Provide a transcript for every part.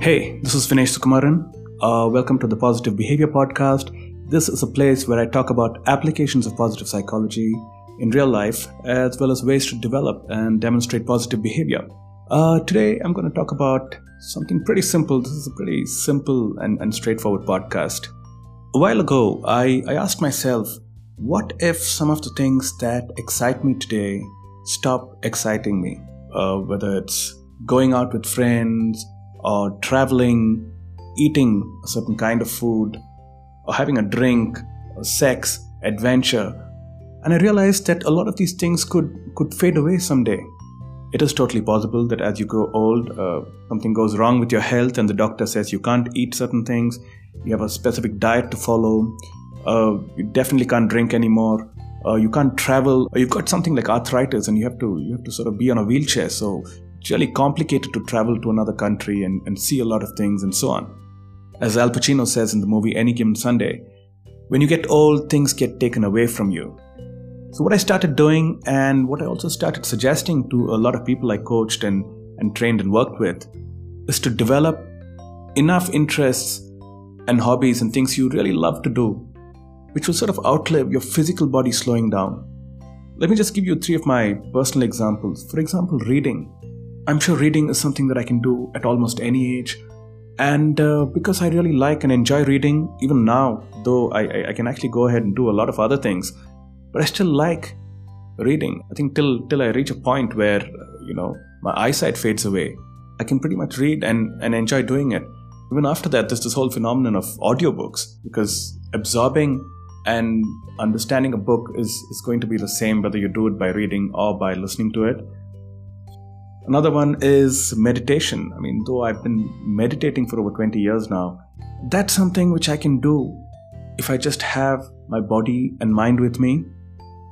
Hey, this is Vinesh Sukumaran. Uh, welcome to the Positive Behavior Podcast. This is a place where I talk about applications of positive psychology in real life, as well as ways to develop and demonstrate positive behavior. Uh, today, I'm going to talk about something pretty simple. This is a pretty simple and, and straightforward podcast. A while ago, I, I asked myself, what if some of the things that excite me today stop exciting me? Uh, whether it's going out with friends, or traveling, eating a certain kind of food, or having a drink, or sex, adventure. And I realized that a lot of these things could, could fade away someday. It is totally possible that as you grow old, uh, something goes wrong with your health, and the doctor says you can't eat certain things, you have a specific diet to follow, uh, you definitely can't drink anymore. Uh, you can't travel, or you've got something like arthritis, and you have to you have to sort of be on a wheelchair. So it's really complicated to travel to another country and, and see a lot of things and so on. As Al Pacino says in the movie Any Given Sunday, when you get old, things get taken away from you. So, what I started doing, and what I also started suggesting to a lot of people I coached and, and trained and worked with, is to develop enough interests and hobbies and things you really love to do, which will sort of outlive your physical body slowing down. Let me just give you three of my personal examples. For example, reading. I'm sure reading is something that I can do at almost any age. And uh, because I really like and enjoy reading, even now, though I, I can actually go ahead and do a lot of other things, but I still like reading. I think till till I reach a point where you know my eyesight fades away, I can pretty much read and, and enjoy doing it. Even after that, there's this whole phenomenon of audiobooks because absorbing and understanding a book is, is going to be the same whether you do it by reading or by listening to it. Another one is meditation. I mean, though I've been meditating for over 20 years now, that's something which I can do if I just have my body and mind with me.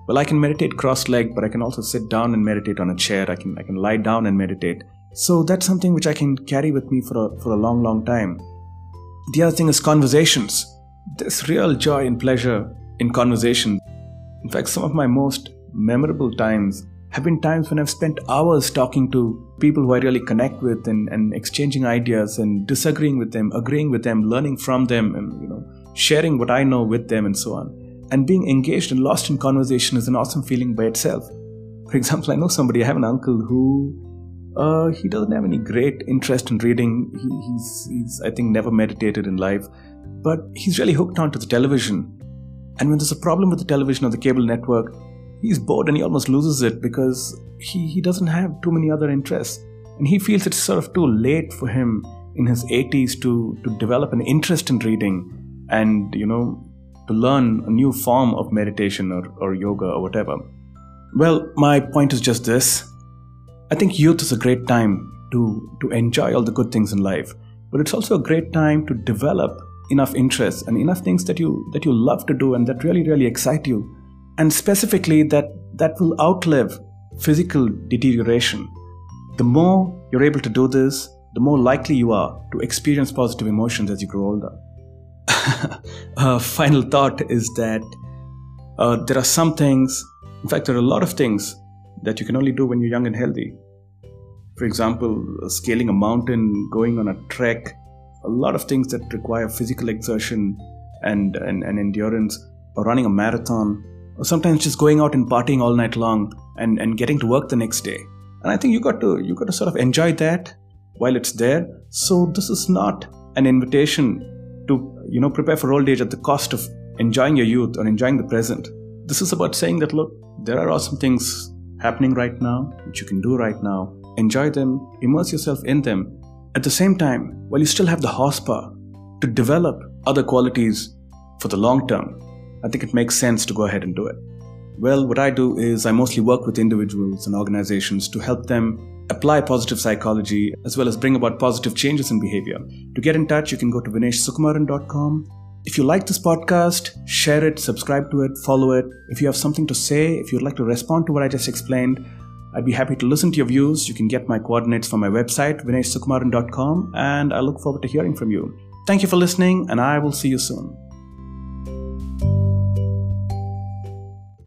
Well, I can meditate cross-legged, but I can also sit down and meditate on a chair. I can I can lie down and meditate. So that's something which I can carry with me for a, for a long, long time. The other thing is conversations. There's real joy and pleasure in conversation. In fact, some of my most memorable times have been times when I've spent hours talking to people who I really connect with and, and exchanging ideas and disagreeing with them, agreeing with them, learning from them, and you know, sharing what I know with them and so on. And being engaged and lost in conversation is an awesome feeling by itself. For example, I know somebody, I have an uncle who uh, he doesn't have any great interest in reading. He, he's, he's, I think, never meditated in life, but he's really hooked onto the television. And when there's a problem with the television or the cable network, he's bored and he almost loses it because he, he doesn't have too many other interests. And he feels it's sort of too late for him in his 80s to, to develop an interest in reading and, you know, to learn a new form of meditation or, or yoga or whatever. Well, my point is just this. I think youth is a great time to, to enjoy all the good things in life, but it's also a great time to develop enough interests and enough things that you that you love to do and that really really excite you and specifically that that will outlive physical deterioration. The more you're able to do this, the more likely you are to experience positive emotions as you grow older. A final thought is that uh, there are some things, in fact, there are a lot of things that you can only do when you're young and healthy. For example, scaling a mountain, going on a trek, a lot of things that require physical exertion and, and, and endurance, or running a marathon, or sometimes just going out and partying all night long and, and getting to work the next day. And I think you got to you got to sort of enjoy that while it's there. So this is not an invitation to you know prepare for old age at the cost of enjoying your youth or enjoying the present. This is about saying that look, there are awesome things happening right now which you can do right now. Enjoy them, immerse yourself in them. At the same time, while you still have the horsepower to develop other qualities for the long term, I think it makes sense to go ahead and do it. Well, what I do is I mostly work with individuals and organizations to help them apply positive psychology as well as bring about positive changes in behavior. To get in touch, you can go to vineshsukumaran.com. If you like this podcast, share it, subscribe to it, follow it. If you have something to say, if you'd like to respond to what I just explained, I'd be happy to listen to your views. You can get my coordinates from my website, vineshsukumaran.com, and I look forward to hearing from you. Thank you for listening, and I will see you soon.